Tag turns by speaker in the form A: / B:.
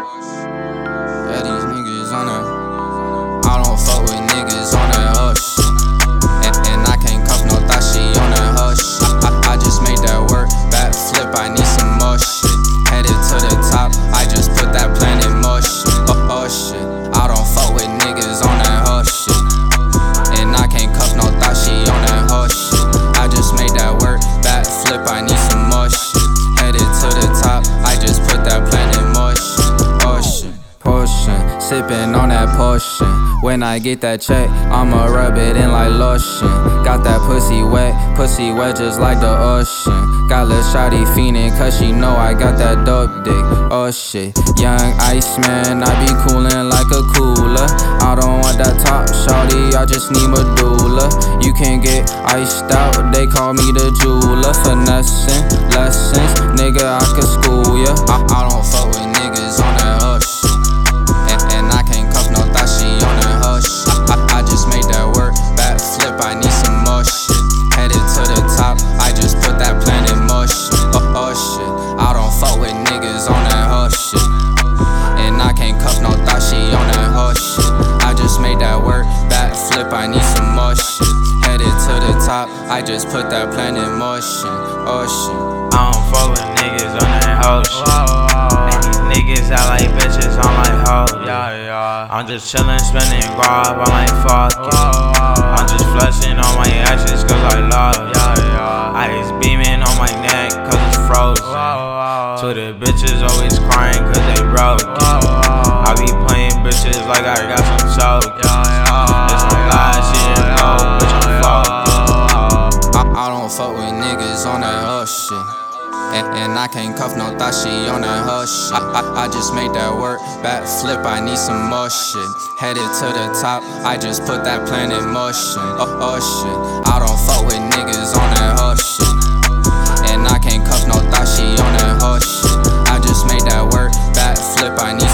A: wash. When I get that check, I'ma rub it in like lotion. Got that pussy wet, pussy wet just like the ocean. Got lil' shawty fiendin' cause she know I got that dope dick. Oh shit, young Iceman, I be coolin' like a cooler. I don't want that top shawty, I just need medulla. You can't get iced out, they call me the jeweler. Finessing lessons, nigga, I could to the top, I just put that plan in motion. Oh shit.
B: I don't fuck with niggas on that hoe shit. And these niggas act like bitches, I'm like, ho, yeah. I'm just chillin', spending guap, I'm like, fuck it. I'm just flexing on my actions, cause I love it. Ice beaming on my neck, cause it's frozen. To the bitches always crying, cause they broke. I be playing bitches like I got some soak.
A: don't fuck with niggas on that hush shit. And, and, I can't cuff no thought she on that hush I, I, I, just made that work, backflip. I need some more shit. Headed to the top, I just put that plan in motion. Oh, oh shit, I don't fuck with niggas on that hush shit. And I can't cuff no thought she on that hush I just made that work, backflip. I need